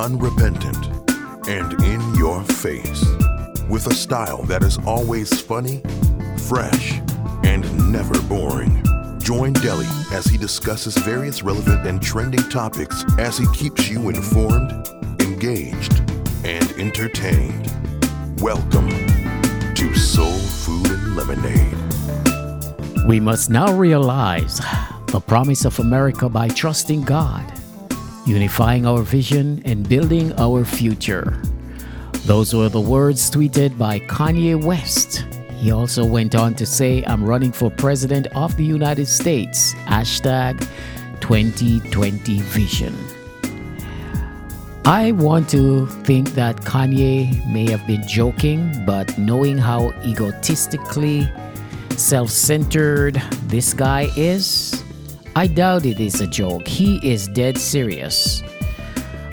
unrepentant, and in your face. With a style that is always funny, fresh, and never boring. Join Deli as he discusses various relevant and trending topics as he keeps you informed, engaged, and entertained. Welcome to Soul Food and Lemonade. We must now realize the promise of America by trusting God, unifying our vision, and building our future. Those were the words tweeted by Kanye West. He also went on to say, I'm running for President of the United States. Hashtag 2020 Vision. I want to think that Kanye may have been joking, but knowing how egotistically self centered this guy is, I doubt it is a joke. He is dead serious.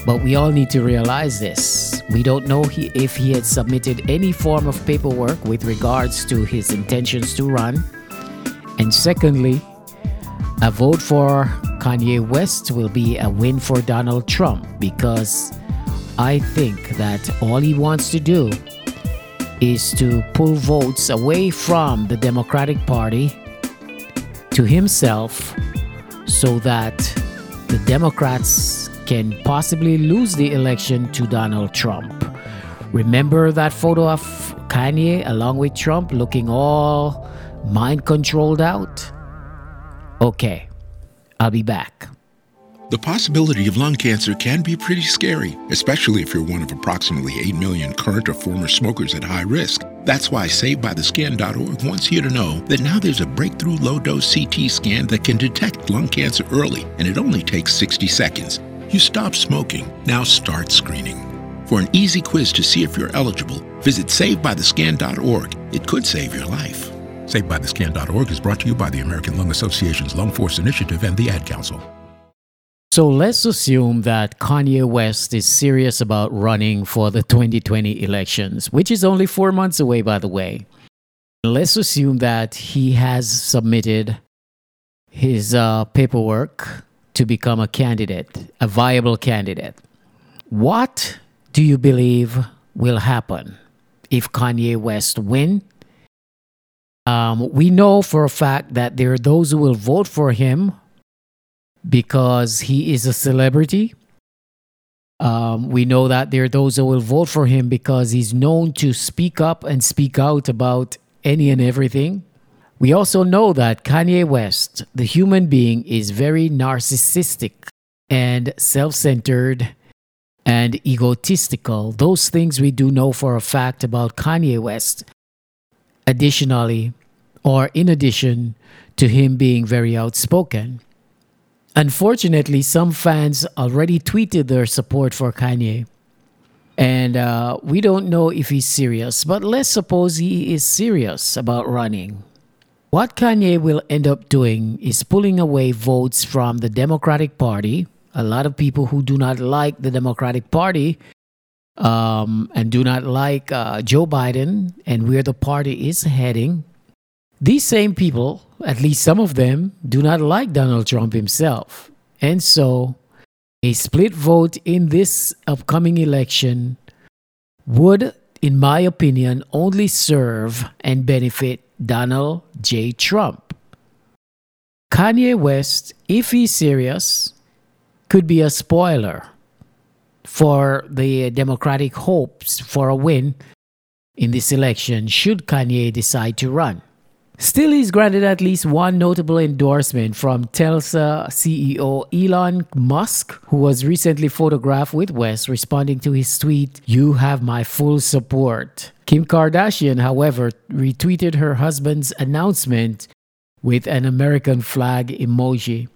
But we all need to realize this. We don't know he, if he had submitted any form of paperwork with regards to his intentions to run. And secondly, a vote for Kanye West will be a win for Donald Trump because I think that all he wants to do is to pull votes away from the Democratic Party to himself so that the Democrats can possibly lose the election to Donald Trump. Remember that photo of Kanye along with Trump looking all mind controlled out? Okay, I'll be back. The possibility of lung cancer can be pretty scary, especially if you're one of approximately 8 million current or former smokers at high risk. That's why SaveByTheScan.org wants you to know that now there's a breakthrough low dose CT scan that can detect lung cancer early, and it only takes 60 seconds. You stop smoking, now start screening. For an easy quiz to see if you're eligible, visit SaveByTheScan.org. It could save your life. SaveByTheScan.org is brought to you by the American Lung Association's Lung Force Initiative and the Ad Council. So let's assume that Kanye West is serious about running for the 2020 elections, which is only four months away, by the way. Let's assume that he has submitted his uh, paperwork to become a candidate, a viable candidate. What do you believe will happen if Kanye West wins? Um, we know for a fact that there are those who will vote for him because he is a celebrity. Um, we know that there are those who will vote for him because he's known to speak up and speak out about any and everything. We also know that Kanye West, the human being, is very narcissistic and self centered and egotistical. Those things we do know for a fact about Kanye West. Additionally, or in addition to him being very outspoken. Unfortunately, some fans already tweeted their support for Kanye. And uh, we don't know if he's serious, but let's suppose he is serious about running. What Kanye will end up doing is pulling away votes from the Democratic Party. A lot of people who do not like the Democratic Party um, and do not like uh, Joe Biden and where the party is heading, these same people at least some of them, do not like Donald Trump himself. And so, a split vote in this upcoming election would, in my opinion, only serve and benefit Donald J. Trump. Kanye West, if he's serious, could be a spoiler for the Democratic hopes for a win in this election should Kanye decide to run. Still, he's granted at least one notable endorsement from Tesla CEO Elon Musk, who was recently photographed with West responding to his tweet, You have my full support. Kim Kardashian, however, retweeted her husband's announcement with an American flag emoji.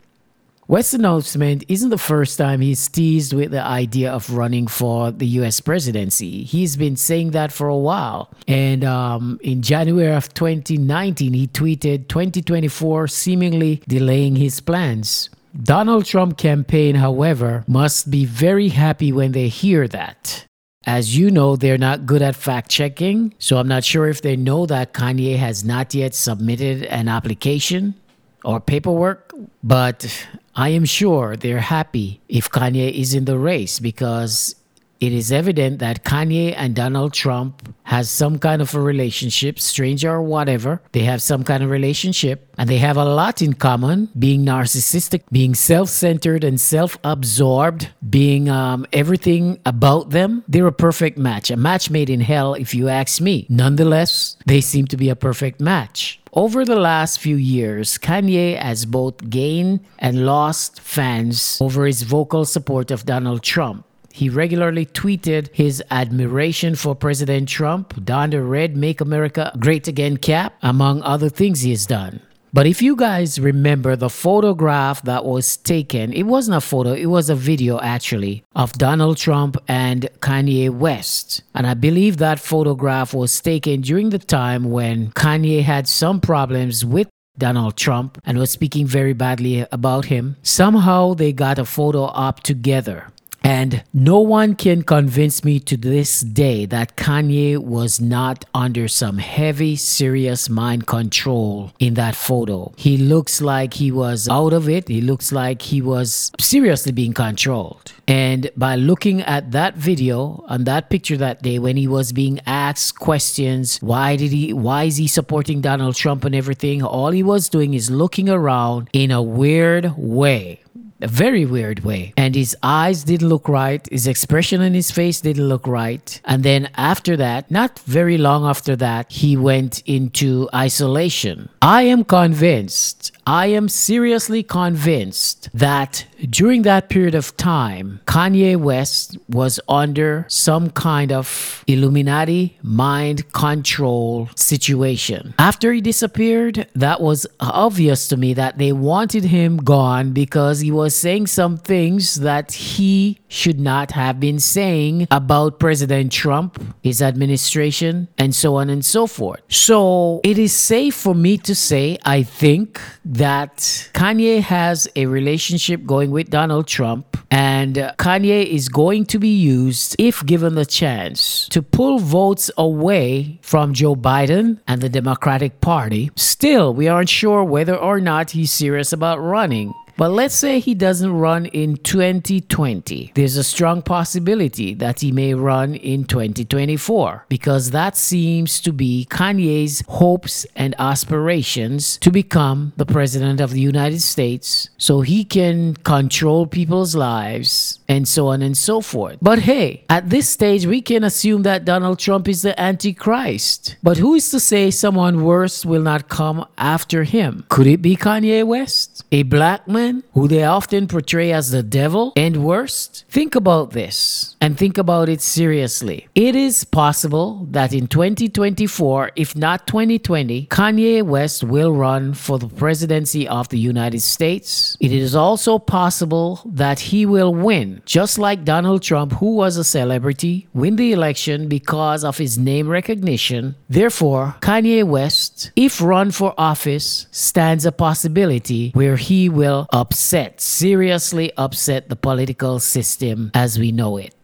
West's announcement isn't the first time he's teased with the idea of running for the US presidency. He's been saying that for a while. And um, in January of 2019, he tweeted 2024 seemingly delaying his plans. Donald Trump campaign, however, must be very happy when they hear that. As you know, they're not good at fact checking, so I'm not sure if they know that Kanye has not yet submitted an application or paperwork, but I am sure they're happy if Kanye is in the race because it is evident that Kanye and Donald Trump has some kind of a relationship, stranger or whatever. They have some kind of relationship and they have a lot in common being narcissistic, being self centered and self absorbed, being um, everything about them. They're a perfect match, a match made in hell, if you ask me. Nonetheless, they seem to be a perfect match. Over the last few years, Kanye has both gained and lost fans over his vocal support of Donald Trump. He regularly tweeted his admiration for President Trump, donned a red Make America Great Again cap, among other things he has done. But if you guys remember the photograph that was taken, it wasn't a photo, it was a video actually of Donald Trump and Kanye West. And I believe that photograph was taken during the time when Kanye had some problems with Donald Trump and was speaking very badly about him. Somehow they got a photo up together. And no one can convince me to this day that Kanye was not under some heavy, serious mind control in that photo. He looks like he was out of it. He looks like he was seriously being controlled. And by looking at that video and that picture that day when he was being asked questions, why did he, why is he supporting Donald Trump and everything? All he was doing is looking around in a weird way a very weird way. And his eyes didn't look right. His expression on his face didn't look right. And then after that, not very long after that, he went into isolation. I am convinced, I am seriously convinced that during that period of time, Kanye West was under some kind of Illuminati mind control situation. After he disappeared, that was obvious to me that they wanted him gone because he was saying some things that he should not have been saying about President Trump, his administration, and so on and so forth. So it is safe for me to say, I think that Kanye has a relationship going with Donald Trump, and Kanye is going to be used, if given the chance, to pull votes away from Joe Biden and the Democratic Party. Still, we aren't sure whether or not he's serious about running. But let's say he doesn't run in 2020. There's a strong possibility that he may run in 2024 because that seems to be Kanye's hopes and aspirations to become the president of the United States so he can control people's lives and so on and so forth. But hey, at this stage, we can assume that Donald Trump is the Antichrist. But who is to say someone worse will not come after him? Could it be Kanye West? A black man who they often portray as the devil and worst? Think about this and think about it seriously. It is possible that in 2024, if not 2020, Kanye West will run for the presidency of the United States. It is also possible that he will win just like Donald Trump, who was a celebrity, win the election because of his name recognition. Therefore, Kanye West, if run for office, stands a possibility where he will upset, seriously upset the political system as we know it.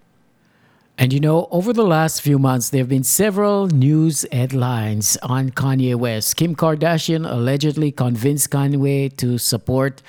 And you know, over the last few months, there have been several news headlines on Kanye West. Kim Kardashian allegedly convinced Kanye to support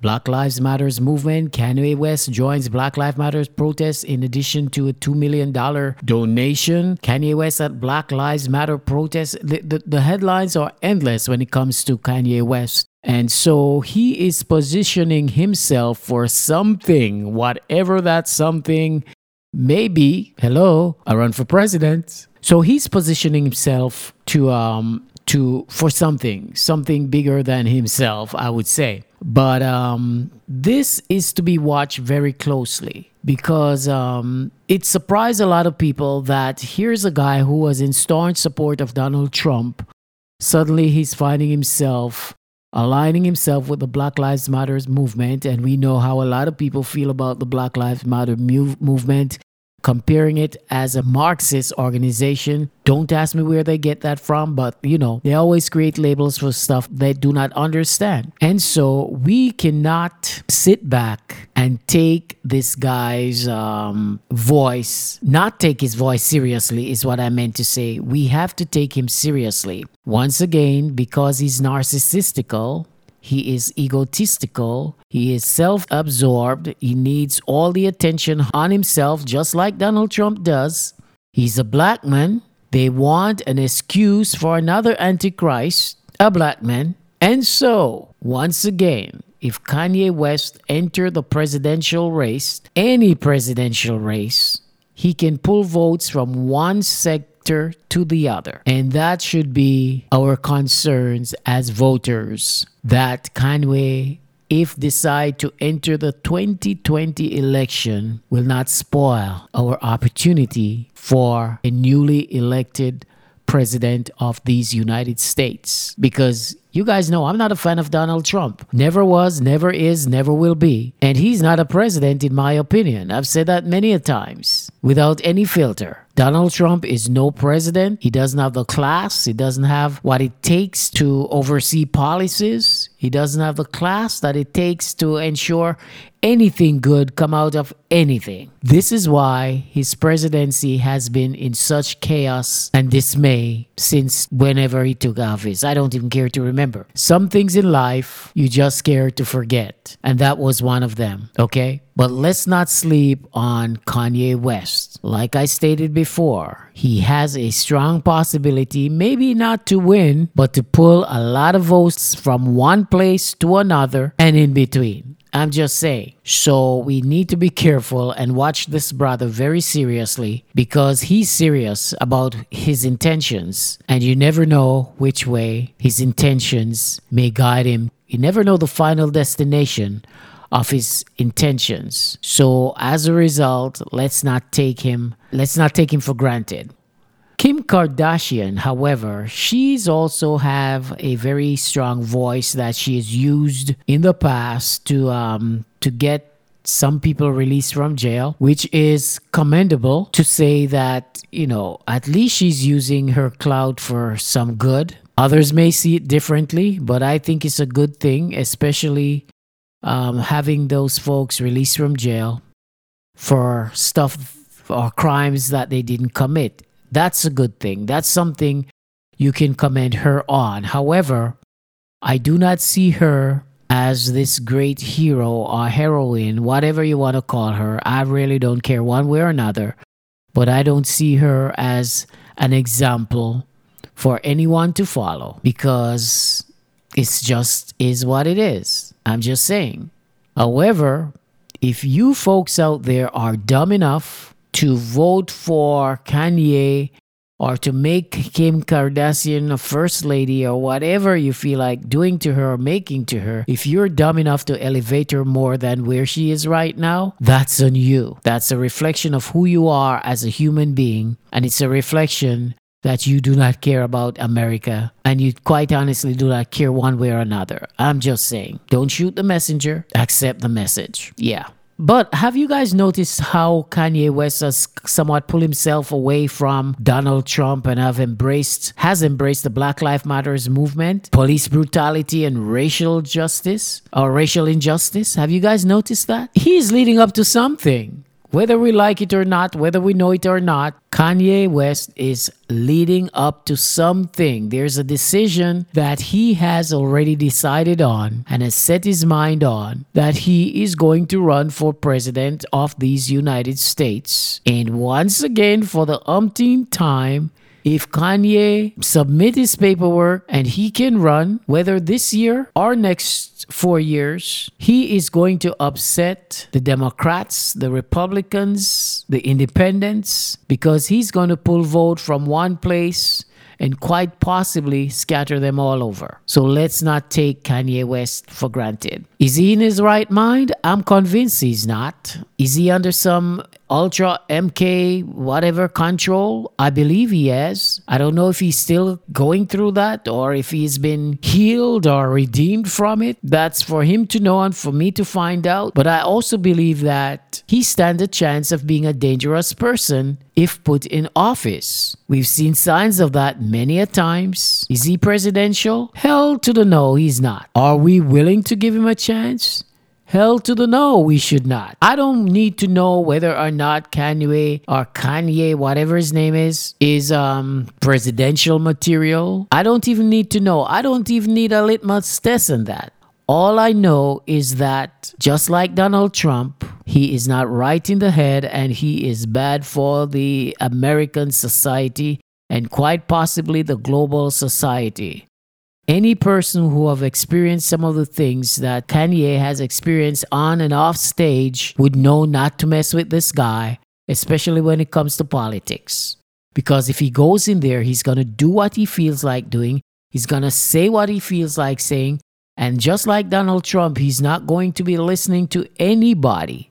Black Lives Matters movement. Kanye West joins Black Lives Matters protests in addition to a $2 million donation. Kanye West at Black Lives Matter protests. The, the, the headlines are endless when it comes to Kanye West. And so he is positioning himself for something, whatever that something may be. Hello, I run for president. So he's positioning himself to um to for something, something bigger than himself, I would say. But um, this is to be watched very closely because um, it surprised a lot of people that here's a guy who was in staunch support of Donald Trump. Suddenly, he's finding himself aligning himself with the Black Lives Matters movement. And we know how a lot of people feel about the Black Lives Matter movement comparing it as a Marxist organization. Don't ask me where they get that from, but you know, they always create labels for stuff they do not understand. And so we cannot sit back and take this guy's um, voice, not take his voice seriously, is what I meant to say. We have to take him seriously. Once again, because he's narcissistical, He is egotistical. He is self absorbed. He needs all the attention on himself, just like Donald Trump does. He's a black man. They want an excuse for another Antichrist, a black man. And so, once again, if Kanye West enter the presidential race, any presidential race, he can pull votes from one sector to the other. And that should be our concerns as voters that Kanye if decide to enter the 2020 election will not spoil our opportunity for a newly elected president of these United States because you guys know I'm not a fan of Donald Trump. Never was, never is, never will be. And he's not a president, in my opinion. I've said that many a times without any filter. Donald Trump is no president. He doesn't have the class. He doesn't have what it takes to oversee policies. He doesn't have the class that it takes to ensure anything good come out of anything. This is why his presidency has been in such chaos and dismay since whenever he took office. I don't even care to remember. Remember, some things in life you just scared to forget, and that was one of them, okay? But let's not sleep on Kanye West. Like I stated before, he has a strong possibility, maybe not to win, but to pull a lot of votes from one place to another and in between. I'm just saying. So we need to be careful and watch this brother very seriously because he's serious about his intentions. And you never know which way his intentions may guide him. You never know the final destination of his intentions. So as a result, let's not take him let's not take him for granted. Kim Kardashian, however, she's also have a very strong voice that she has used in the past to um, to get some people released from jail, which is commendable to say that, you know, at least she's using her clout for some good. Others may see it differently, but I think it's a good thing, especially um, having those folks released from jail for stuff or crimes that they didn't commit. That's a good thing. That's something you can commend her on. However, I do not see her as this great hero or heroine, whatever you want to call her. I really don't care one way or another. But I don't see her as an example for anyone to follow because it's just is what it is. I'm just saying. However, if you folks out there are dumb enough to vote for Kanye or to make Kim Kardashian a first lady or whatever you feel like doing to her or making to her, if you're dumb enough to elevate her more than where she is right now, that's on you. That's a reflection of who you are as a human being. And it's a reflection that you do not care about America and you quite honestly do not care one way or another. I'm just saying, don't shoot the messenger, accept the message. Yeah. But have you guys noticed how Kanye West has somewhat pulled himself away from Donald Trump and have embraced has embraced the Black Lives Matters movement, police brutality and racial justice or racial injustice? Have you guys noticed that? He's leading up to something. Whether we like it or not, whether we know it or not, Kanye West is leading up to something. There's a decision that he has already decided on and has set his mind on that he is going to run for president of these United States. And once again, for the umpteenth time, if Kanye submit his paperwork and he can run, whether this year or next four years, he is going to upset the Democrats, the Republicans, the Independents, because he's going to pull vote from one place and quite possibly scatter them all over. So let's not take Kanye West for granted. Is he in his right mind? I'm convinced he's not. Is he under some Ultra MK whatever control. I believe he has. I don't know if he's still going through that or if he's been healed or redeemed from it. That's for him to know and for me to find out. But I also believe that he stands a chance of being a dangerous person if put in office. We've seen signs of that many a times. Is he presidential? Hell to the no, he's not. Are we willing to give him a chance? Hell to the no, we should not. I don't need to know whether or not Kanye or Kanye, whatever his name is, is um presidential material. I don't even need to know. I don't even need a litmus test in that. All I know is that just like Donald Trump, he is not right in the head and he is bad for the American society and quite possibly the global society. Any person who have experienced some of the things that Kanye has experienced on and off stage would know not to mess with this guy, especially when it comes to politics. Because if he goes in there, he's going to do what he feels like doing. He's going to say what he feels like saying. And just like Donald Trump, he's not going to be listening to anybody.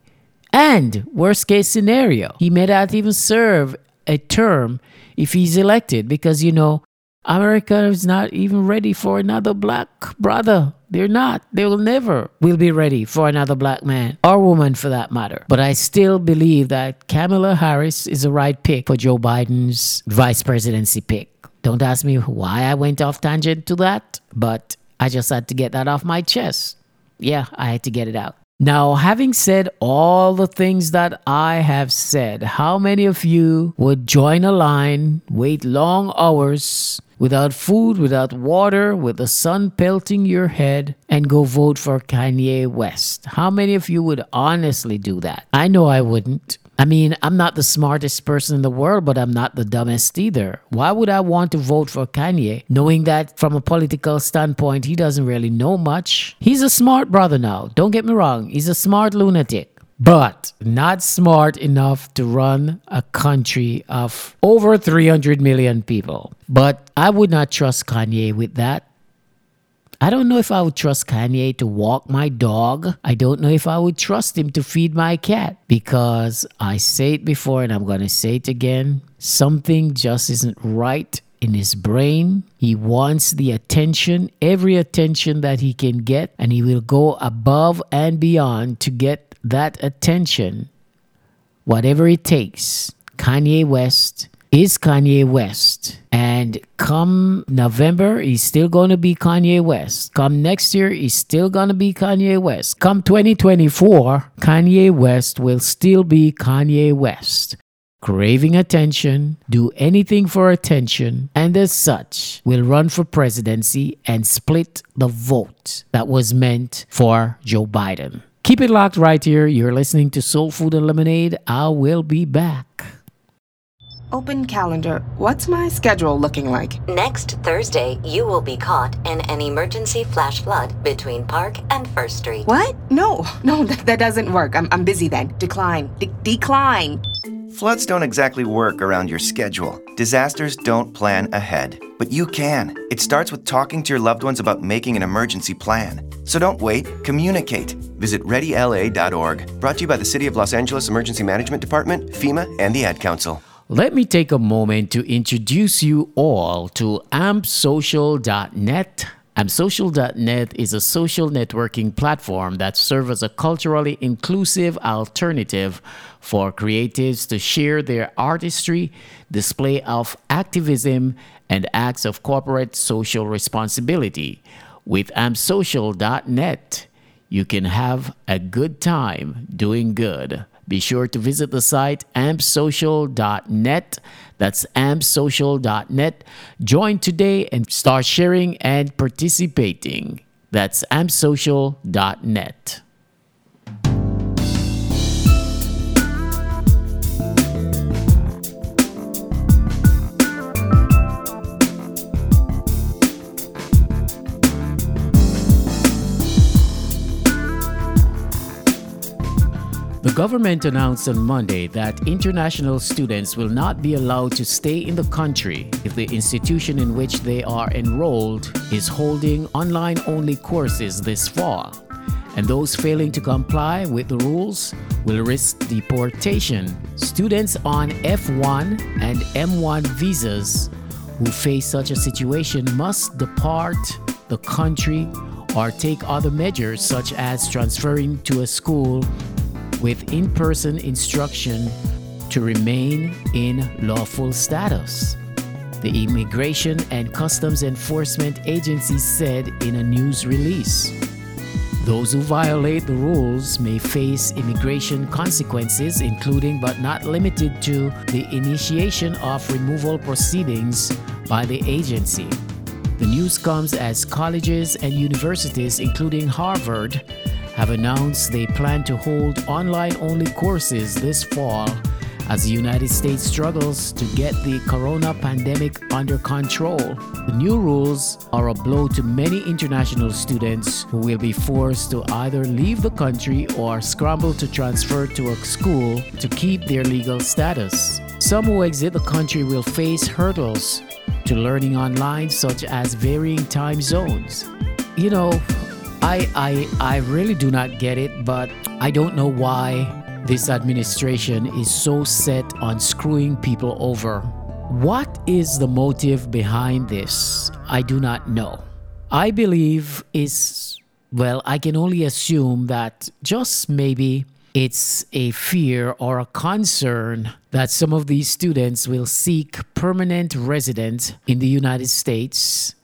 And worst case scenario, he may not even serve a term if he's elected because, you know, America is not even ready for another black brother. They're not. They will never will be ready for another black man or woman for that matter. But I still believe that Kamala Harris is the right pick for Joe Biden's vice presidency pick. Don't ask me why I went off tangent to that, but I just had to get that off my chest. Yeah, I had to get it out. Now, having said all the things that I have said, how many of you would join a line, wait long hours without food, without water, with the sun pelting your head, and go vote for Kanye West? How many of you would honestly do that? I know I wouldn't. I mean, I'm not the smartest person in the world, but I'm not the dumbest either. Why would I want to vote for Kanye knowing that from a political standpoint, he doesn't really know much? He's a smart brother now. Don't get me wrong. He's a smart lunatic but not smart enough to run a country of over 300 million people. But I would not trust Kanye with that. I don't know if I would trust Kanye to walk my dog. I don't know if I would trust him to feed my cat because I say it before and I'm going to say it again. Something just isn't right in his brain. He wants the attention, every attention that he can get, and he will go above and beyond to get that attention, whatever it takes. Kanye West is Kanye West. And come November, he's still going to be Kanye West. Come next year, he's still going to be Kanye West. Come 2024, Kanye West will still be Kanye West. Craving attention, do anything for attention, and as such, will run for presidency and split the vote that was meant for Joe Biden. Keep it locked right here. You're listening to Soul Food and Lemonade. I will be back. Open calendar. What's my schedule looking like? Next Thursday, you will be caught in an emergency flash flood between Park and First Street. What? No, no, that, that doesn't work. I'm, I'm busy then. Decline. De- decline. Floods don't exactly work around your schedule. Disasters don't plan ahead. But you can. It starts with talking to your loved ones about making an emergency plan. So don't wait, communicate. Visit readyla.org. Brought to you by the City of Los Angeles Emergency Management Department, FEMA, and the Ad Council. Let me take a moment to introduce you all to ampsocial.net. AmpSocial.net is a social networking platform that serves as a culturally inclusive alternative for creatives to share their artistry, display of activism, and acts of corporate social responsibility. With AmpSocial.net, you can have a good time doing good. Be sure to visit the site ampsocial.net. That's ampsocial.net. Join today and start sharing and participating. That's ampsocial.net. The government announced on Monday that international students will not be allowed to stay in the country if the institution in which they are enrolled is holding online only courses this fall. And those failing to comply with the rules will risk deportation. Students on F1 and M1 visas who face such a situation must depart the country or take other measures such as transferring to a school with in person instruction to remain in lawful status. The Immigration and Customs Enforcement Agency said in a news release. Those who violate the rules may face immigration consequences, including but not limited to the initiation of removal proceedings by the agency. The news comes as colleges and universities, including Harvard, have announced they plan to hold online only courses this fall as the United States struggles to get the corona pandemic under control. The new rules are a blow to many international students who will be forced to either leave the country or scramble to transfer to a school to keep their legal status. Some who exit the country will face hurdles to learning online, such as varying time zones. You know, I, I, I really do not get it, but I don't know why this administration is so set on screwing people over. What is the motive behind this? I do not know. I believe is, well, I can only assume that just maybe it's a fear or a concern that some of these students will seek permanent residence in the United States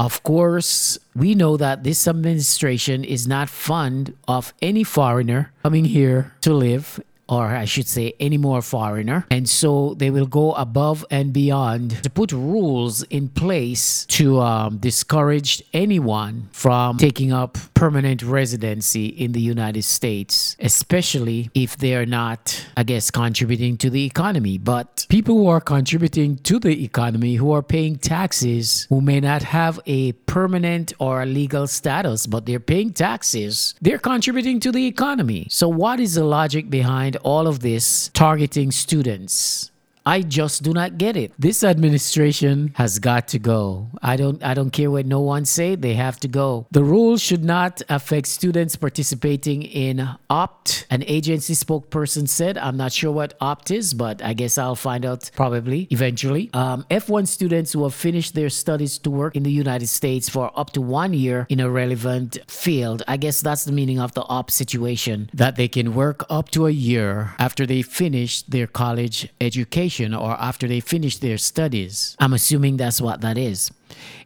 of course, we know that this administration is not fond of any foreigner coming here to live or I should say, any more foreigner. And so they will go above and beyond to put rules in place to um, discourage anyone from taking up permanent residency in the United States, especially if they're not, I guess, contributing to the economy. But people who are contributing to the economy, who are paying taxes, who may not have a permanent or a legal status, but they're paying taxes, they're contributing to the economy. So, what is the logic behind all of this targeting students. I just do not get it. This administration has got to go. I don't I don't care what no one say, they have to go. The rules should not affect students participating in OPT. An agency spokesperson said, I'm not sure what OPT is, but I guess I'll find out probably eventually. Um, F1 students who have finished their studies to work in the United States for up to one year in a relevant field. I guess that's the meaning of the OPT situation, that they can work up to a year after they finish their college education or after they finish their studies. I'm assuming that's what that is.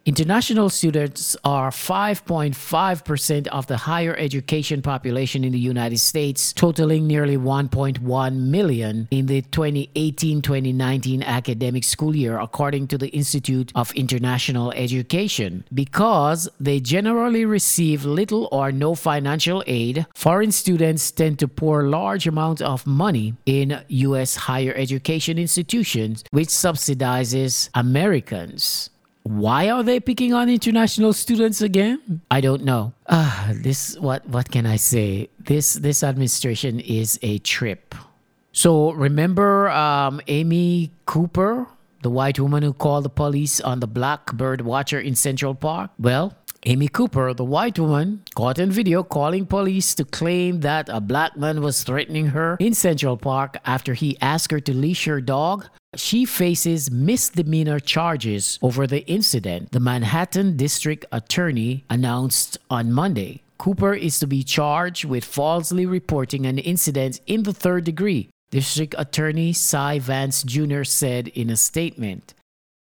International students are 5.5% of the higher education population in the United States, totaling nearly 1.1 million in the 2018 2019 academic school year, according to the Institute of International Education. Because they generally receive little or no financial aid, foreign students tend to pour large amounts of money in U.S. higher education institutions, which subsidizes Americans. Why are they picking on international students again? I don't know. Ah, this what what can I say? This this administration is a trip. So remember um, Amy Cooper, the white woman who called the police on the black bird watcher in Central Park? Well, Amy Cooper, the white woman, caught in video calling police to claim that a black man was threatening her in Central Park after he asked her to leash her dog she faces misdemeanor charges over the incident, the Manhattan District Attorney announced on Monday. Cooper is to be charged with falsely reporting an incident in the third degree, District Attorney Cy Vance Jr. said in a statement.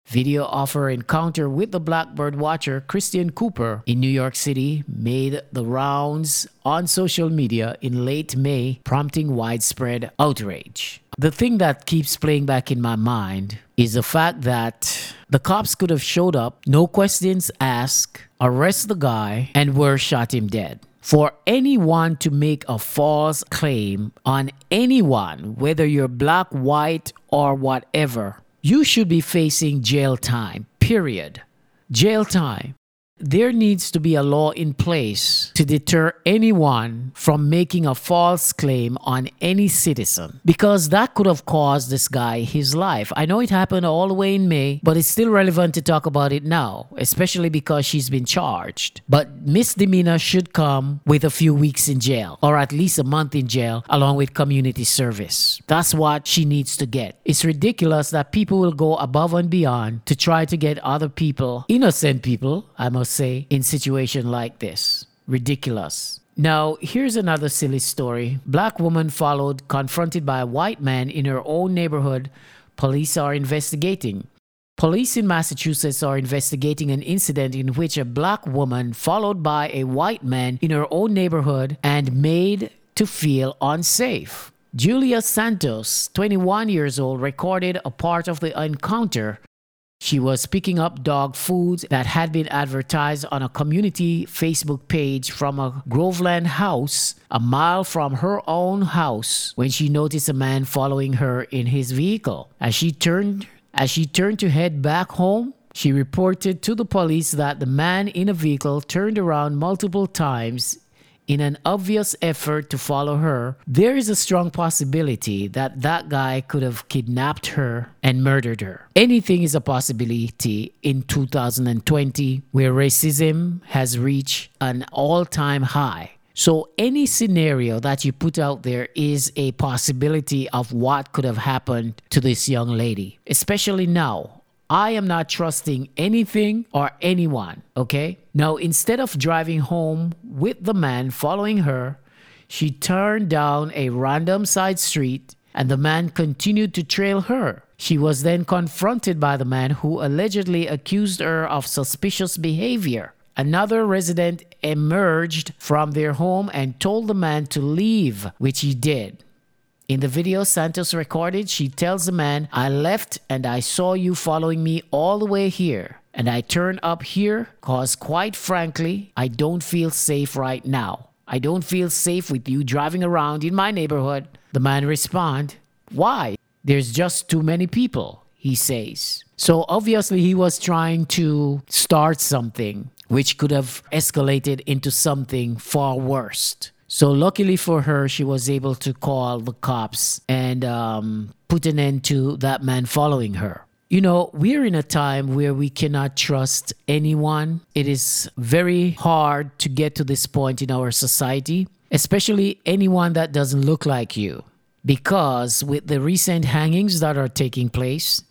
Video of her encounter with the Blackbird watcher Christian Cooper in New York City made the rounds on social media in late May, prompting widespread outrage. The thing that keeps playing back in my mind is the fact that the cops could have showed up, no questions asked, arrest the guy, and were shot him dead. For anyone to make a false claim on anyone, whether you're black, white, or whatever, you should be facing jail time, period. Jail time there needs to be a law in place to deter anyone from making a false claim on any citizen because that could have caused this guy his life. I know it happened all the way in May, but it's still relevant to talk about it now, especially because she's been charged. But misdemeanor should come with a few weeks in jail or at least a month in jail along with community service. That's what she needs to get. It's ridiculous that people will go above and beyond to try to get other people, innocent people, I say in situation like this. Ridiculous. Now, here's another silly story. Black woman followed, confronted by a white man in her own neighborhood. Police are investigating. Police in Massachusetts are investigating an incident in which a black woman followed by a white man in her own neighborhood and made to feel unsafe. Julia Santos, 21 years old, recorded a part of the encounter She was picking up dog food that had been advertised on a community Facebook page from a Groveland house a mile from her own house when she noticed a man following her in his vehicle. As she turned as she turned to head back home, she reported to the police that the man in a vehicle turned around multiple times in an obvious effort to follow her, there is a strong possibility that that guy could have kidnapped her and murdered her. Anything is a possibility in 2020 where racism has reached an all time high. So, any scenario that you put out there is a possibility of what could have happened to this young lady, especially now I am not trusting anything or anyone, okay? Now, instead of driving home with the man following her, she turned down a random side street and the man continued to trail her. She was then confronted by the man who allegedly accused her of suspicious behavior. Another resident emerged from their home and told the man to leave, which he did. In the video Santos recorded, she tells the man, I left and I saw you following me all the way here. And I turned up here because, quite frankly, I don't feel safe right now. I don't feel safe with you driving around in my neighborhood. The man responds, Why? There's just too many people, he says. So obviously, he was trying to start something which could have escalated into something far worse. So luckily for her, she was able to call the cops and um, put an end to that man following her. You know, we're in a time where we cannot trust anyone. It is very hard to get to this point in our society, especially anyone that doesn't look like you. Because with the recent hangings that are taking place,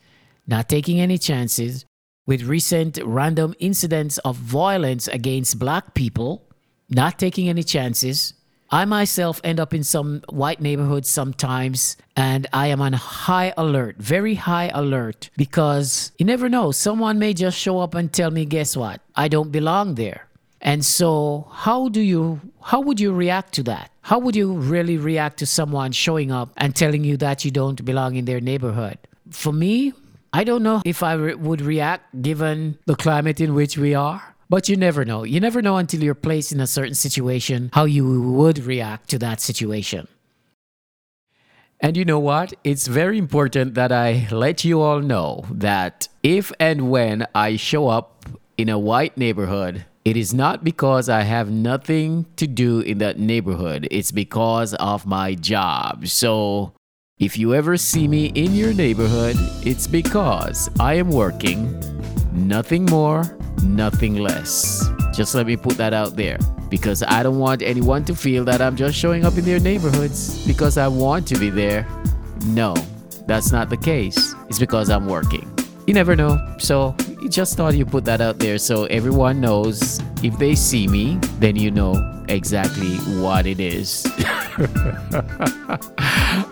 not taking any chances, with recent random incidents of violence against black people, not taking any chances, I myself end up in some white neighborhoods sometimes, and I am on high alert, very high alert, because you never know. Someone may just show up and tell me, guess what? I don't belong there. And so, how do you, how would you react to that? How would you really react to someone showing up and telling you that you don't belong in their neighborhood? For me, I don't know if I re- would react given the climate in which we are. But you never know. You never know until you're placed in a certain situation how you would react to that situation. And you know what? It's very important that I let you all know that if and when I show up in a white neighborhood, it is not because I have nothing to do in that neighborhood. It's because of my job. So if you ever see me in your neighborhood, it's because I am working, nothing more, nothing less. Just let me put that out there because I don't want anyone to feel that I'm just showing up in their neighborhoods because I want to be there. No, that's not the case. It's because I'm working. You never know. So, just thought you put that out there so everyone knows if they see me, then you know exactly what it is.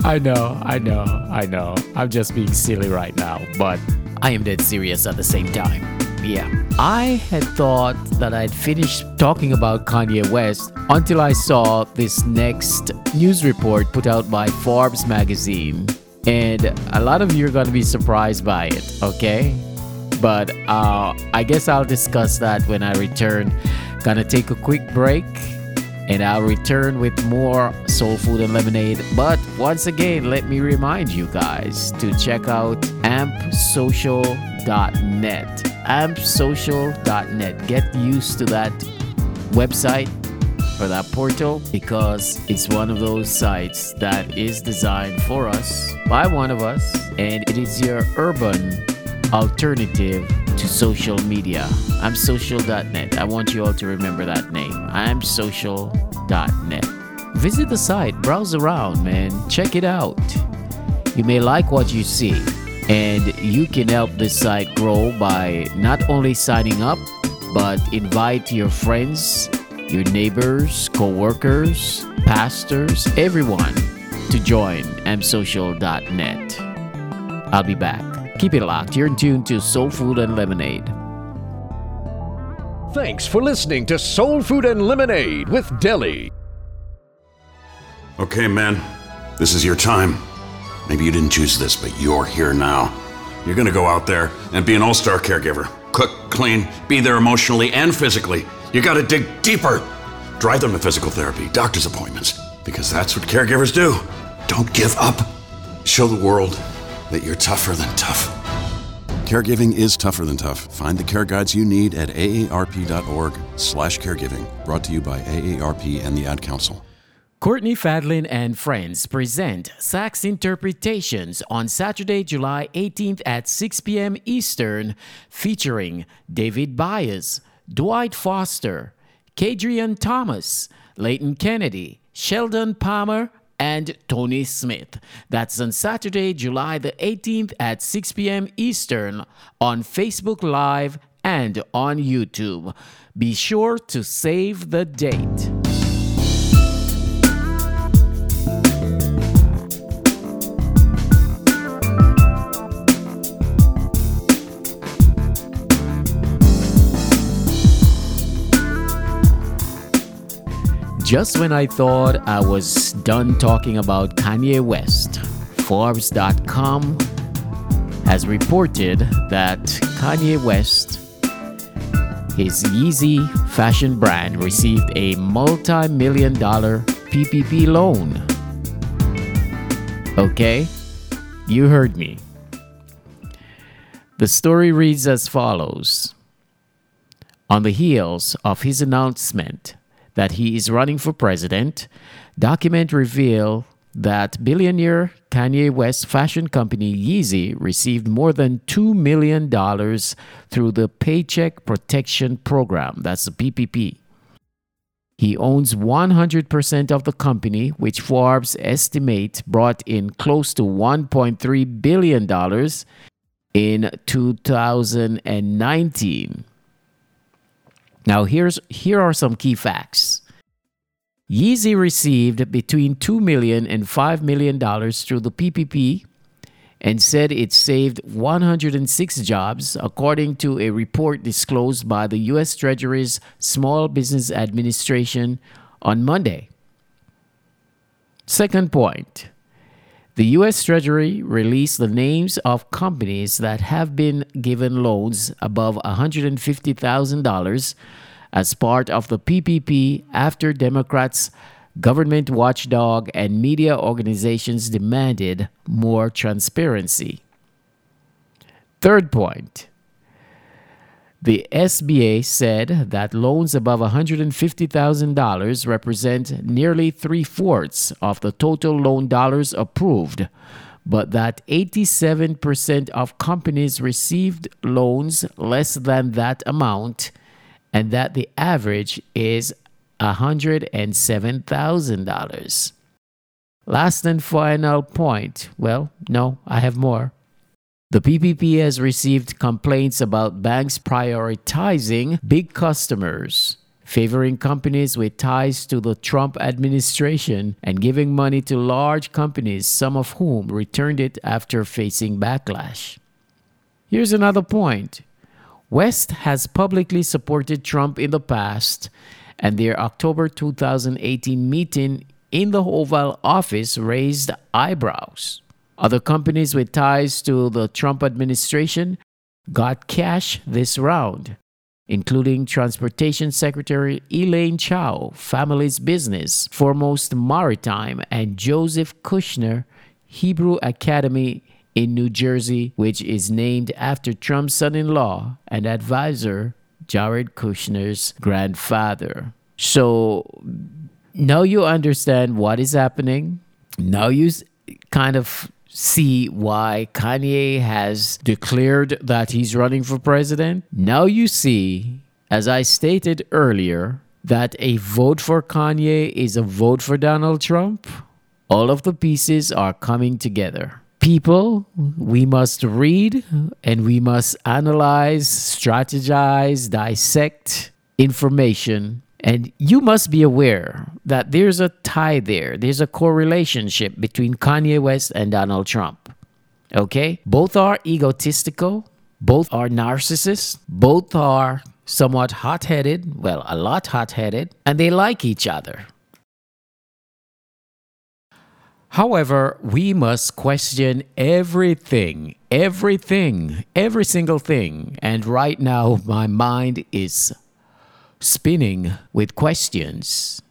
I know, I know, I know. I'm just being silly right now, but I am dead serious at the same time. Yeah. I had thought that I'd finished talking about Kanye West until I saw this next news report put out by Forbes magazine. And a lot of you are going to be surprised by it, okay? But uh, I guess I'll discuss that when I return. Gonna take a quick break and I'll return with more soul food and lemonade. But once again, let me remind you guys to check out ampsocial.net. ampsocial.net. Get used to that website for that portal because it's one of those sites that is designed for us by one of us and it is your urban alternative to social media. ampsocial.net. I want you all to remember that name. ampsocial.net. Visit the site, browse around, man. Check it out. You may like what you see, and you can help this site grow by not only signing up, but invite your friends, your neighbors, co-workers, pastors, everyone to join ampsocial.net. I'll be back. Keep it locked. You're in tune to Soul Food and Lemonade. Thanks for listening to Soul Food and Lemonade with Deli. Okay, man, this is your time. Maybe you didn't choose this, but you're here now. You're gonna go out there and be an all star caregiver. Cook, clean, be there emotionally and physically. You gotta dig deeper. Drive them to physical therapy, doctor's appointments, because that's what caregivers do. Don't give up. Show the world that you're tougher than tough. Caregiving is tougher than tough. Find the care guides you need at aarp.org/caregiving. Brought to you by AARP and the Ad Council. Courtney Fadlin and friends present Sax Interpretations on Saturday, July 18th at 6 p.m. Eastern, featuring David Byers, Dwight Foster, Kadrian Thomas, Leighton Kennedy, Sheldon Palmer, and Tony Smith. That's on Saturday, July the 18th at 6 p.m. Eastern on Facebook Live and on YouTube. Be sure to save the date. Just when I thought I was done talking about Kanye West, Forbes.com has reported that Kanye West, his Yeezy fashion brand, received a multi million dollar PPP loan. Okay? You heard me. The story reads as follows On the heels of his announcement, that he is running for president, documents reveal that billionaire Kanye West fashion company Yeezy received more than $2 million through the Paycheck Protection Program, that's the PPP. He owns 100% of the company, which Forbes estimates brought in close to $1.3 billion in 2019. Now, here's, here are some key facts. Yeezy received between $2 million and $5 million through the PPP and said it saved 106 jobs, according to a report disclosed by the U.S. Treasury's Small Business Administration on Monday. Second point the U.S. Treasury released the names of companies that have been given loans above $150,000 as part of the PPP after Democrats, government watchdog, and media organizations demanded more transparency. Third point the SBA said that loans above $150,000 represent nearly three fourths of the total loan dollars approved, but that 87% of companies received loans less than that amount, and that the average is $107,000. Last and final point well, no, I have more. The PPP has received complaints about banks prioritizing big customers, favoring companies with ties to the Trump administration, and giving money to large companies, some of whom returned it after facing backlash. Here's another point West has publicly supported Trump in the past, and their October 2018 meeting in the Oval Office raised eyebrows. Other companies with ties to the Trump administration got cash this round, including Transportation Secretary Elaine Chao, Family's Business, Foremost Maritime, and Joseph Kushner, Hebrew Academy in New Jersey, which is named after Trump's son in law and advisor, Jared Kushner's grandfather. So now you understand what is happening. Now you kind of see why Kanye has declared that he's running for president. Now you see, as I stated earlier, that a vote for Kanye is a vote for Donald Trump. All of the pieces are coming together. People, we must read and we must analyze, strategize, dissect information and you must be aware that there's a tie there. There's a correlationship between Kanye West and Donald Trump. Okay? Both are egotistical, both are narcissists, both are somewhat hot headed, well, a lot hot headed, and they like each other. However, we must question everything, everything, every single thing. And right now, my mind is spinning with questions.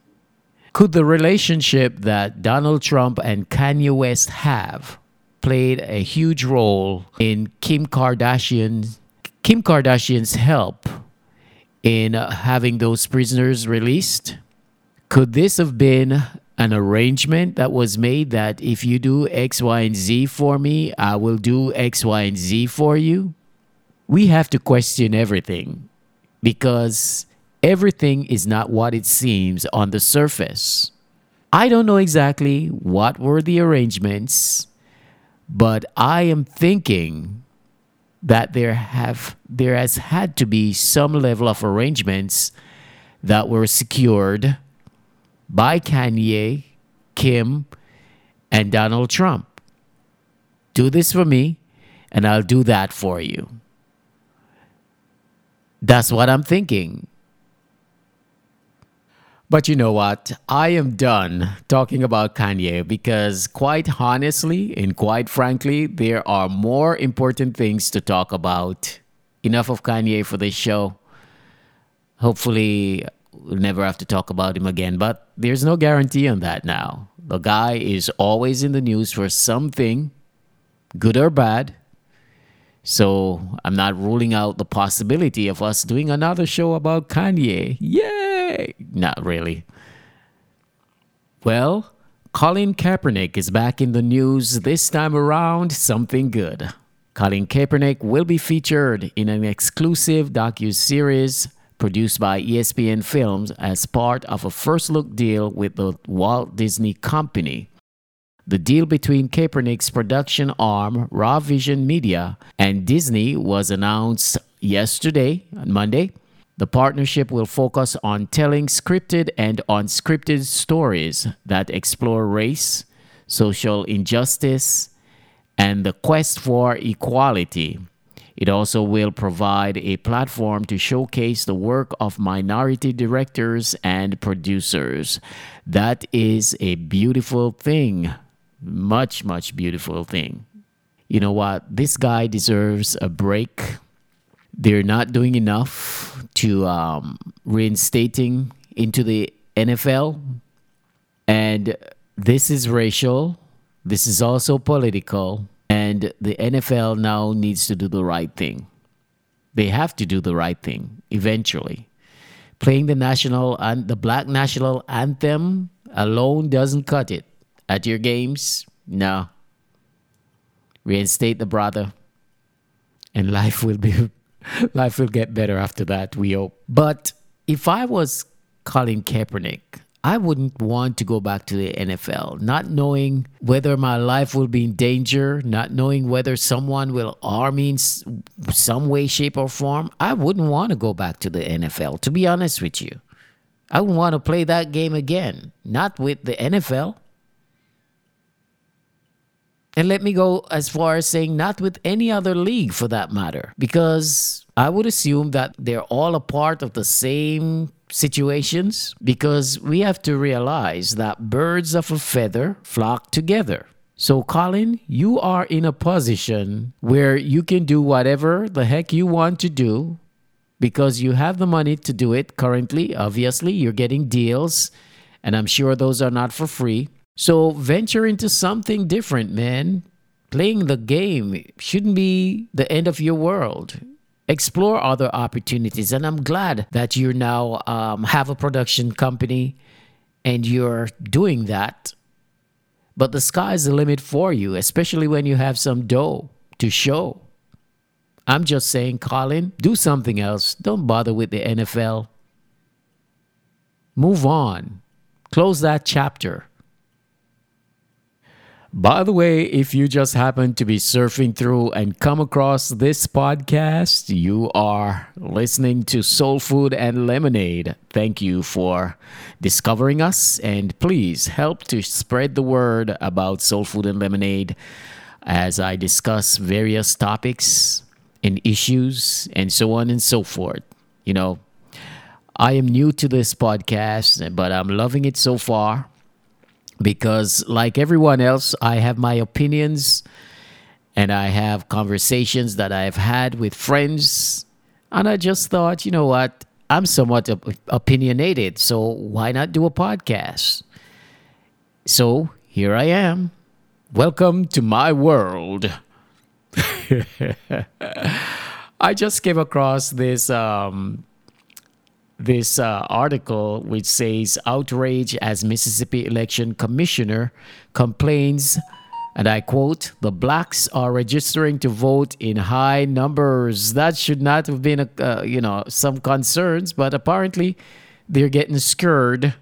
Could the relationship that Donald Trump and Kanye West have played a huge role in Kim Kardashian Kim Kardashian's help in having those prisoners released? Could this have been an arrangement that was made that if you do X, Y, and Z for me, I will do X, Y, and Z for you? We have to question everything because everything is not what it seems on the surface. I don't know exactly what were the arrangements, but I am thinking that there have there has had to be some level of arrangements that were secured by Kanye, Kim, and Donald Trump. Do this for me, and I'll do that for you. That's what I'm thinking. But you know what? I am done talking about Kanye because, quite honestly and quite frankly, there are more important things to talk about. Enough of Kanye for this show. Hopefully, we'll never have to talk about him again, but there's no guarantee on that now. The guy is always in the news for something, good or bad. So I'm not ruling out the possibility of us doing another show about Kanye. Not really. Well, Colin Kaepernick is back in the news this time around, something good. Colin Kaepernick will be featured in an exclusive docu-series produced by ESPN Films as part of a first look deal with the Walt Disney Company. The deal between Kaepernick's production arm, Raw Vision Media, and Disney was announced yesterday, on Monday. The partnership will focus on telling scripted and unscripted stories that explore race, social injustice, and the quest for equality. It also will provide a platform to showcase the work of minority directors and producers. That is a beautiful thing. Much, much beautiful thing. You know what? This guy deserves a break. They're not doing enough to um, reinstating into the NFL. And this is racial. This is also political. And the NFL now needs to do the right thing. They have to do the right thing eventually. Playing the national and the black national anthem alone doesn't cut it. At your games, no. Reinstate the brother, and life will be life will get better after that. We hope. But if I was Colin Kaepernick, I wouldn't want to go back to the NFL, not knowing whether my life will be in danger, not knowing whether someone will harm me in some way, shape, or form. I wouldn't want to go back to the NFL, to be honest with you. I wouldn't want to play that game again, not with the NFL. And let me go as far as saying not with any other league for that matter, because I would assume that they're all a part of the same situations because we have to realize that birds of a feather flock together. So, Colin, you are in a position where you can do whatever the heck you want to do because you have the money to do it currently. Obviously, you're getting deals, and I'm sure those are not for free. So, venture into something different, man. Playing the game shouldn't be the end of your world explore other opportunities. And I'm glad that you now um, have a production company and you're doing that. But the sky's the limit for you, especially when you have some dough to show. I'm just saying, Colin, do something else. Don't bother with the NFL. Move on. Close that chapter. By the way, if you just happen to be surfing through and come across this podcast, you are listening to Soul Food and Lemonade. Thank you for discovering us, and please help to spread the word about Soul Food and Lemonade as I discuss various topics and issues and so on and so forth. You know, I am new to this podcast, but I'm loving it so far because, like everyone else, I have my opinions and I have conversations that I've had with friends. And I just thought, you know what? I'm somewhat op- opinionated, so why not do a podcast? So here I am. Welcome to my world. I just came across this um, this uh, article which says outrage as Mississippi election commissioner complains and I quote, the blacks are registering to vote in high numbers. That should not have been, a, uh, you know, some concerns, but apparently they're getting scared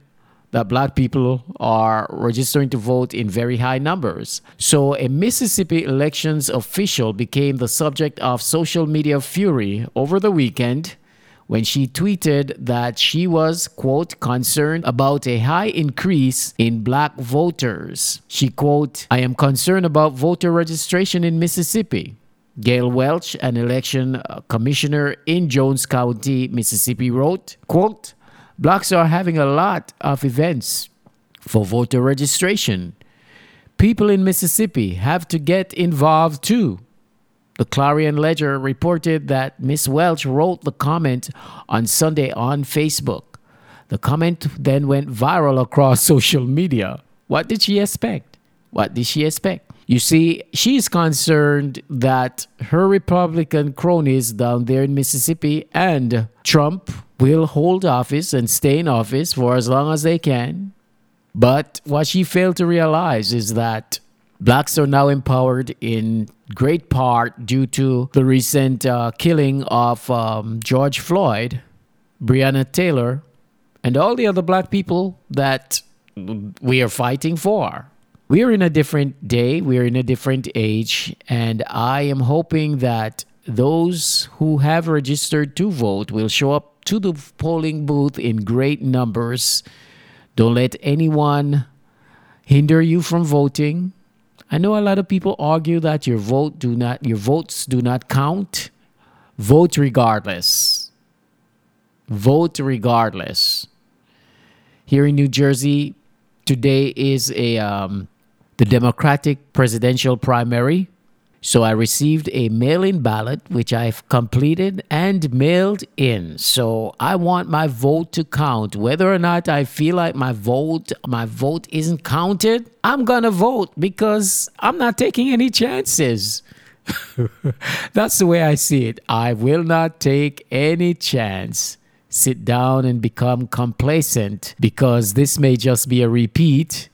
that black people are registering to vote in very high numbers. So, a Mississippi elections official became the subject of social media fury over the weekend when she tweeted that she was, quote, concerned about a high increase in black voters. She, quote, I am concerned about voter registration in Mississippi. Gail Welch, an election uh, commissioner in Jones County, Mississippi, wrote, quote, Blacks are having a lot of events for voter registration. People in Mississippi have to get involved too. The Clarion Ledger reported that Miss Welch wrote the comment on Sunday on Facebook. The comment then went viral across social media. What did she expect? What did she expect? You see, she's concerned that her Republican cronies down there in Mississippi and Trump will hold office and stay in office for as long as they can. But what she failed to realize is that blacks are now empowered in great part due to the recent uh, killing of um, George Floyd, Breonna Taylor, and all the other black people that we are fighting for. We are in a different day, we are in a different age, and I am hoping that those who have registered to vote will show up to the polling booth in great numbers. Don't let anyone hinder you from voting. I know a lot of people argue that your vote do not your votes do not count. Vote regardless. Vote regardless. Here in New Jersey, today is a um, the Democratic presidential primary. So I received a mail in ballot, which I've completed and mailed in. So I want my vote to count. Whether or not I feel like my vote, my vote isn't counted, I'm gonna vote because I'm not taking any chances. That's the way I see it. I will not take any chance. Sit down and become complacent because this may just be a repeat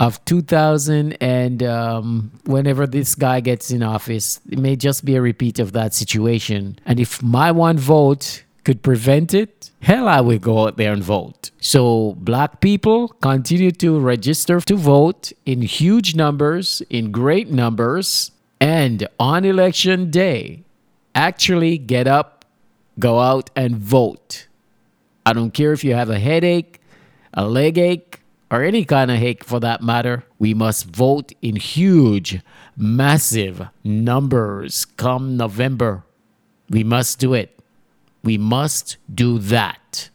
of 2000 and um, whenever this guy gets in office, it may just be a repeat of that situation. And if my one vote could prevent it, hell, I will go out there and vote. So, black people continue to register to vote in huge numbers, in great numbers, and on election day, actually get up, go out, and vote. I don't care if you have a headache, a leg ache, or any kind of hate for that matter, we must vote in huge, massive numbers come November. We must do it. We must do that.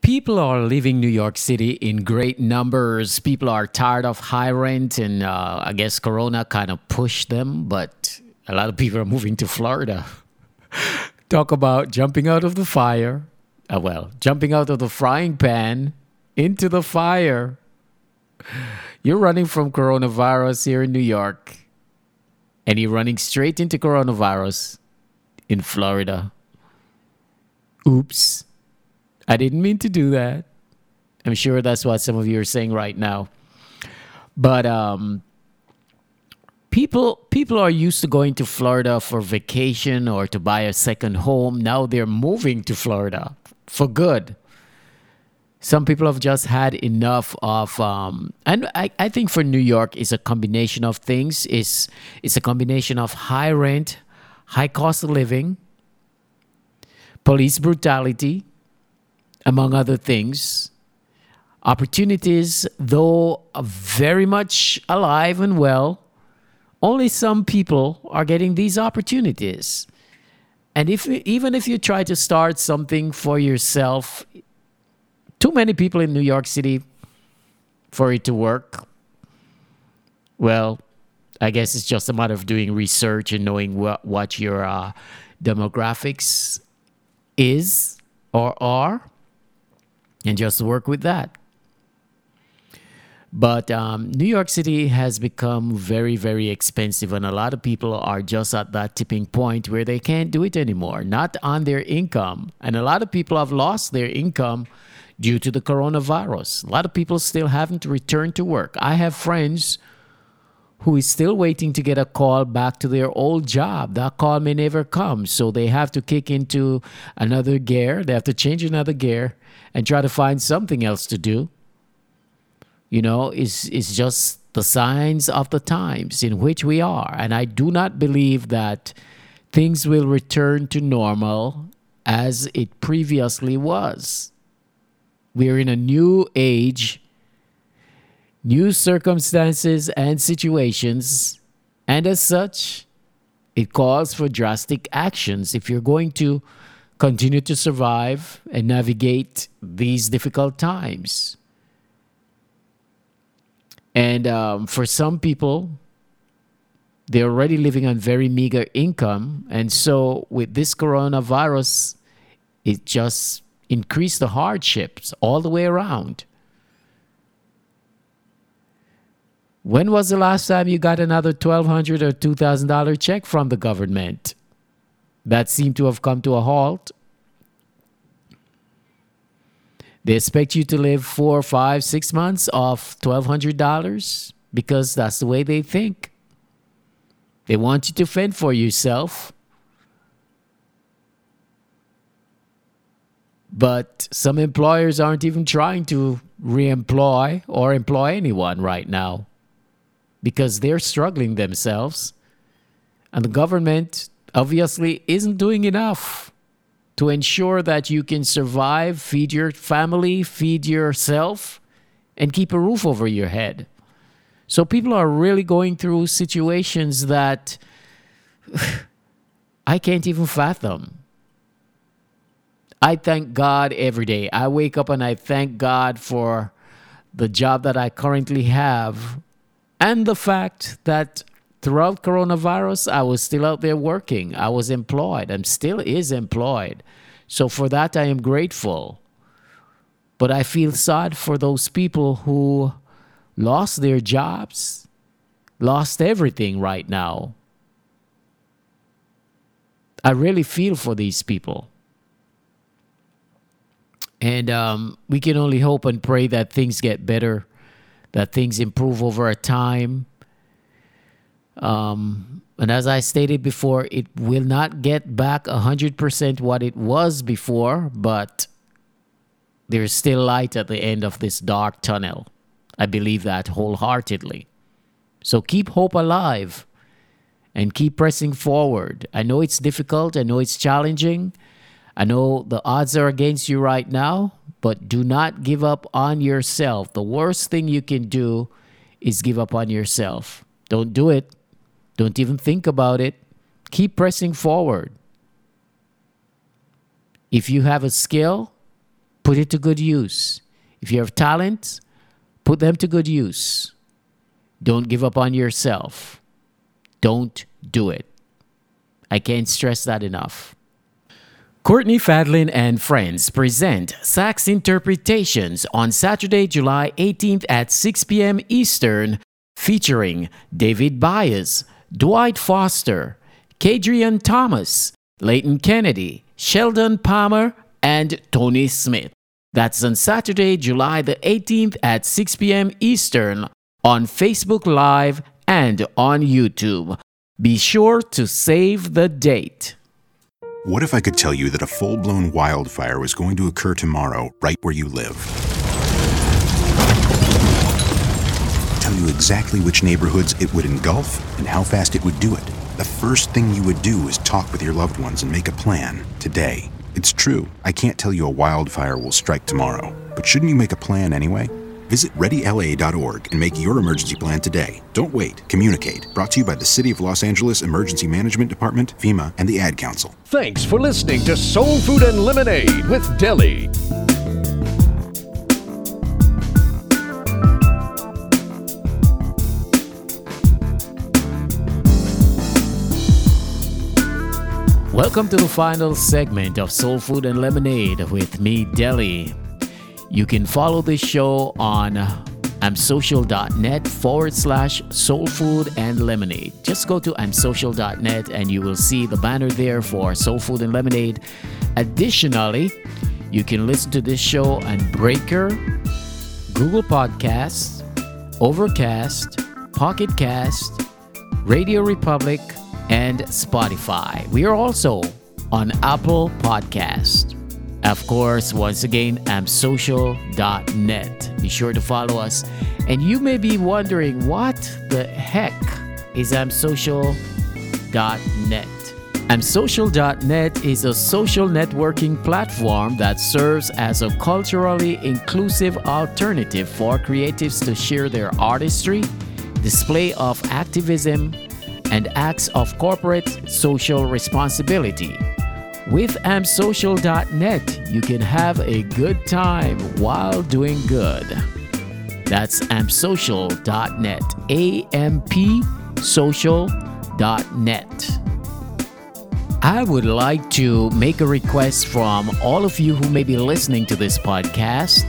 People are leaving New York City in great numbers. People are tired of high rent, and uh, I guess Corona kind of pushed them, but a lot of people are moving to Florida. Talk about jumping out of the fire. Uh, well, jumping out of the frying pan into the fire. You're running from coronavirus here in New York, and you're running straight into coronavirus in Florida. Oops. I didn't mean to do that. I'm sure that's what some of you are saying right now. But um, people people are used to going to Florida for vacation or to buy a second home. Now they're moving to Florida for good some people have just had enough of um, and I, I think for new york it's a combination of things. It's, it's a combination of high rent high cost of living police brutality among other things. Opportunities though are very much alive and well. Only some people are getting these opportunities. And if even if you try to start something for yourself too many people in New York City for it to work? Well, I guess it's just a matter of doing research and knowing what, what your uh, demographics is or are, and just work with that. But um, New York City has become very, very expensive, and a lot of people are just at that tipping point where they can't do it anymore, not on their income. And a lot of people have lost their income due to the coronavirus. A lot of people still haven't returned to work. I have friends who is still waiting to get a call back to their old job. That call may never come, so they have to kick into another gear. They have to change another gear and try to find something else to do you know, it's, is just the signs of the times in which we are. And I do not believe that things will return to normal as it previously was. We're in a new age, new circumstances and situations, and as such, it calls for drastic actions if you're going to continue to survive and navigate these difficult times. And um, for some people, they're already living on very meager income. And so with this coronavirus, it just increased the hardships all the way around. When was the last time you got another 1,200 or $2,000 check from the government? That seemed to have come to a halt. They expect you to live four, five, six months off $1,200 because that's the way they think. They want you to fend for yourself. But some employers aren't even trying to reemploy or employ anyone right now because they're struggling themselves. And the government obviously isn't doing enough to ensure that you can survive, feed your family, feed yourself, and keep a roof over your head. So people are really going through situations that I can't even fathom. I thank God every day. I wake up and I thank God for the job that I currently have and the fact that throughout coronavirus, I was still out there working. I was employed. I'm still is employed. So for that, I am grateful. But I feel sad for those people who lost their jobs, lost everything right now. I really feel for these people. And um, we can only hope and pray that things get better, that things improve over time, um, and as I stated before, it will not get back 100% what it was before, but there's still light at the end of this dark tunnel. I believe that wholeheartedly. So keep hope alive and keep pressing forward. I know it's difficult, I know it's challenging. I know the odds are against you right now, but do not give up on yourself. The worst thing you can do is give up on yourself. Don't do it. Don't even think about it. Keep pressing forward. If you have a skill, put it to good use. If you have talent, put them to good use. Don't give up on yourself. Don't do it. I can't stress that enough. Courtney Fadlin and Friends present Sax Interpretations on Saturday, July 18th at 6 p.m. Eastern, featuring David Byers, Dwight Foster, Kadrian Thomas, Leighton Kennedy, Sheldon Palmer, and Tony Smith. That's on Saturday, July the 18th at 6 p.m. Eastern on Facebook Live and on YouTube. Be sure to save the date. What if I could tell you that a full blown wildfire was going to occur tomorrow right where you live? tell you exactly which neighborhoods it would engulf and how fast it would do it. The first thing you would do is talk with your loved ones and make a plan today. It's true, I can't tell you a wildfire will strike tomorrow, but shouldn't you make a plan anyway? Visit readyla.org and make your emergency plan today. Don't wait. Communicate. Brought to you by the City of Los Angeles Emergency Management Department, FEMA, and the Ad Council. Thanks for listening to Soul Food and Lemonade with Deli. Welcome to the final segment of Soul Food and Lemonade with me, Deli. You can follow this show on uh, ampsocial.net forward slash soul food and lemonade. Just go to ampsocial.net and you will see the banner there for Soul Food and Lemonade. Additionally, you can listen to this show on Breaker, Google Podcasts, Overcast, Pocket Cast, Radio Republic, and Spotify. We are also on Apple Podcast. Of course, once again, ampsocial.net. Be sure to follow us. And you may be wondering what the heck is ampsocial.net? Ampsocial.net is a social networking platform that serves as a culturally inclusive alternative for creatives to share their artistry, display of activism, and acts of corporate social responsibility. With ampsocial.net, you can have a good time while doing good. That's ampsocial.net. A M P social.net. I would like to make a request from all of you who may be listening to this podcast.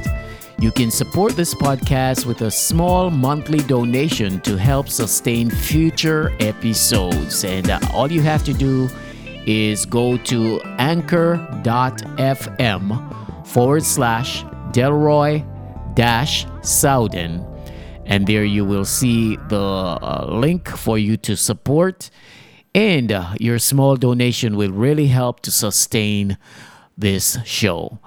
You can support this podcast with a small monthly donation to help sustain future episodes. And uh, all you have to do is go to anchor.fm forward slash Delroy dash Souden. And there you will see the uh, link for you to support. And uh, your small donation will really help to sustain this show.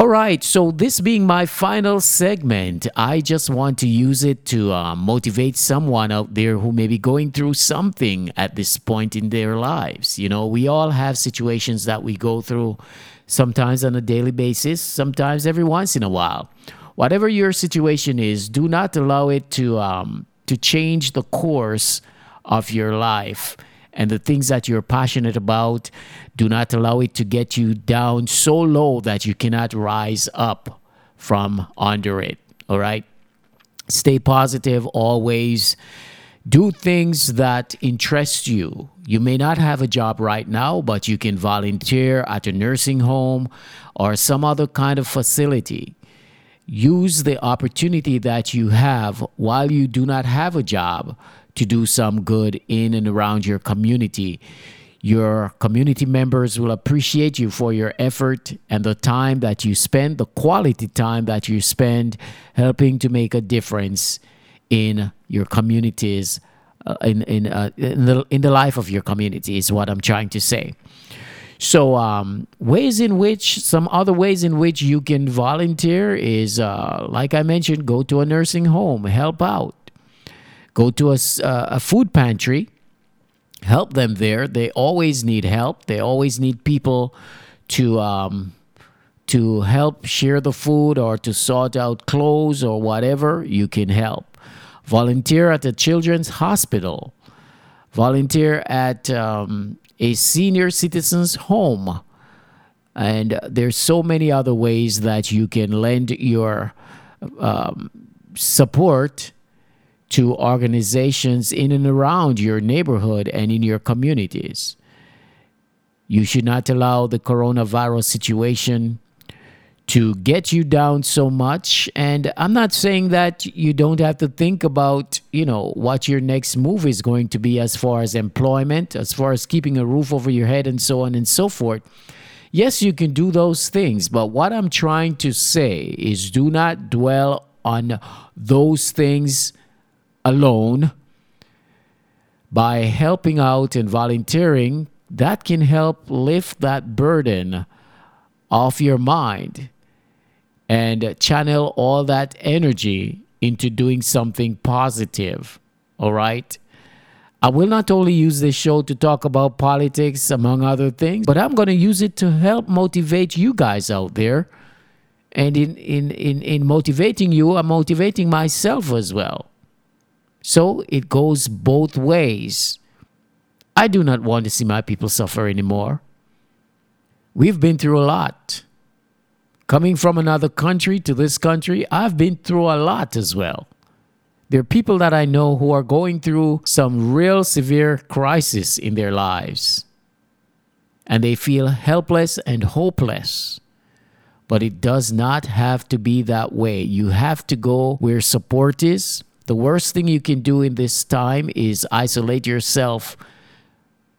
All right, so this being my final segment, I just want to use it to uh, motivate someone out there who may be going through something at this point in their lives. You know, we all have situations that we go through sometimes on a daily basis, sometimes every once in a while. Whatever your situation is, do not allow it to um, to change the course of your life and the things that you're passionate about. Do not allow it to get you down so low that you cannot rise up from under it. All right. Stay positive always. Do things that interest you. You may not have a job right now, but you can volunteer at a nursing home or some other kind of facility. Use the opportunity that you have while you do not have a job to do some good in and around your community. Your community members will appreciate you for your effort and the time that you spend, the quality time that you spend helping to make a difference in your communities, uh, in, in, uh, in, the, in the life of your community, is what I'm trying to say. So, um, ways in which, some other ways in which you can volunteer is, uh, like I mentioned, go to a nursing home, help out Go to a, uh, a food pantry, help them there. They always need help. They always need people to um, to help share the food or to sort out clothes or whatever. You can help. Volunteer at a children's hospital. Volunteer at um, a senior citizens home. And there's so many other ways that you can lend your um, support to organizations in and around your neighborhood and in your communities. You should not allow the coronavirus situation to get you down so much. And I'm not saying that you don't have to think about, you know, what your next move is going to be as far as employment, as far as keeping a roof over your head, and so on and so forth. Yes, you can do those things, but what I'm trying to say is do not dwell on those things alone by helping out and volunteering, that can help lift that burden off your mind and channel all that energy into doing something positive. All right? I will not only use this show to talk about politics, among other things, but I'm going to use it to help motivate you guys out there. And in, in, in, in motivating you, I'm motivating myself as well. So it goes both ways. I do not want to see my people suffer anymore. We've been through a lot. Coming from another country to this country, I've been through a lot as well. There are people that I know who are going through some real severe crisis in their lives. and they feel helpless and hopeless. But it does not have to be that way. You have to go where support is. The worst thing you can do in this time is isolate yourself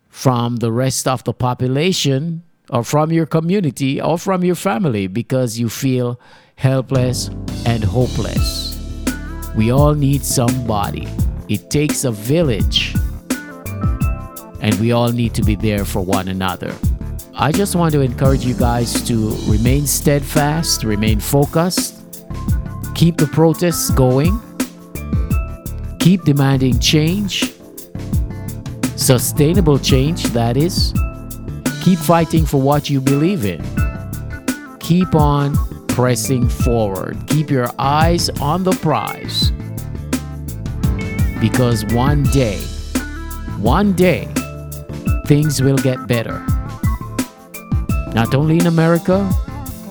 from the rest of the population or from your community or from your family because you feel helpless and hopeless. We all need somebody. It takes a village, and we all need to be there for one another. I just want to encourage you guys to remain steadfast, remain focused, keep the protests going, keep demanding change, sustainable change, that is. Keep fighting for what you believe in. Keep on pressing forward. Keep your eyes on the prize. Because one day, one day, things will get better. Not only in America,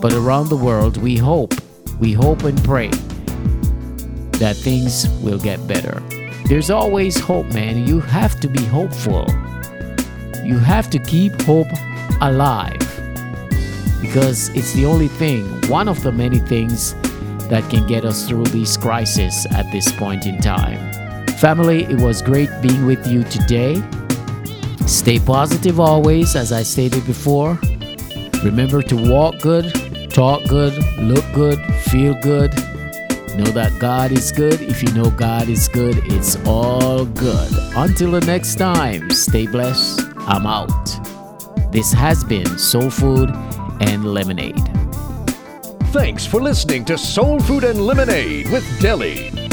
but around the world, we hope, we hope and pray that things will get better. There's always hope, man. You have to be hopeful. You have to keep hope alive because it's the only thing, one of the many things that can get us through these crises at this point in time. Family, it was great being with you today. Stay positive always, as I stated before. Remember to walk good, talk good, look good, feel good. Know that God is good. If you know God is good, it's all good. Until the next time, stay blessed. I'm out. This has been Soul Food and Lemonade. Thanks for listening to Soul Food and Lemonade with Deli.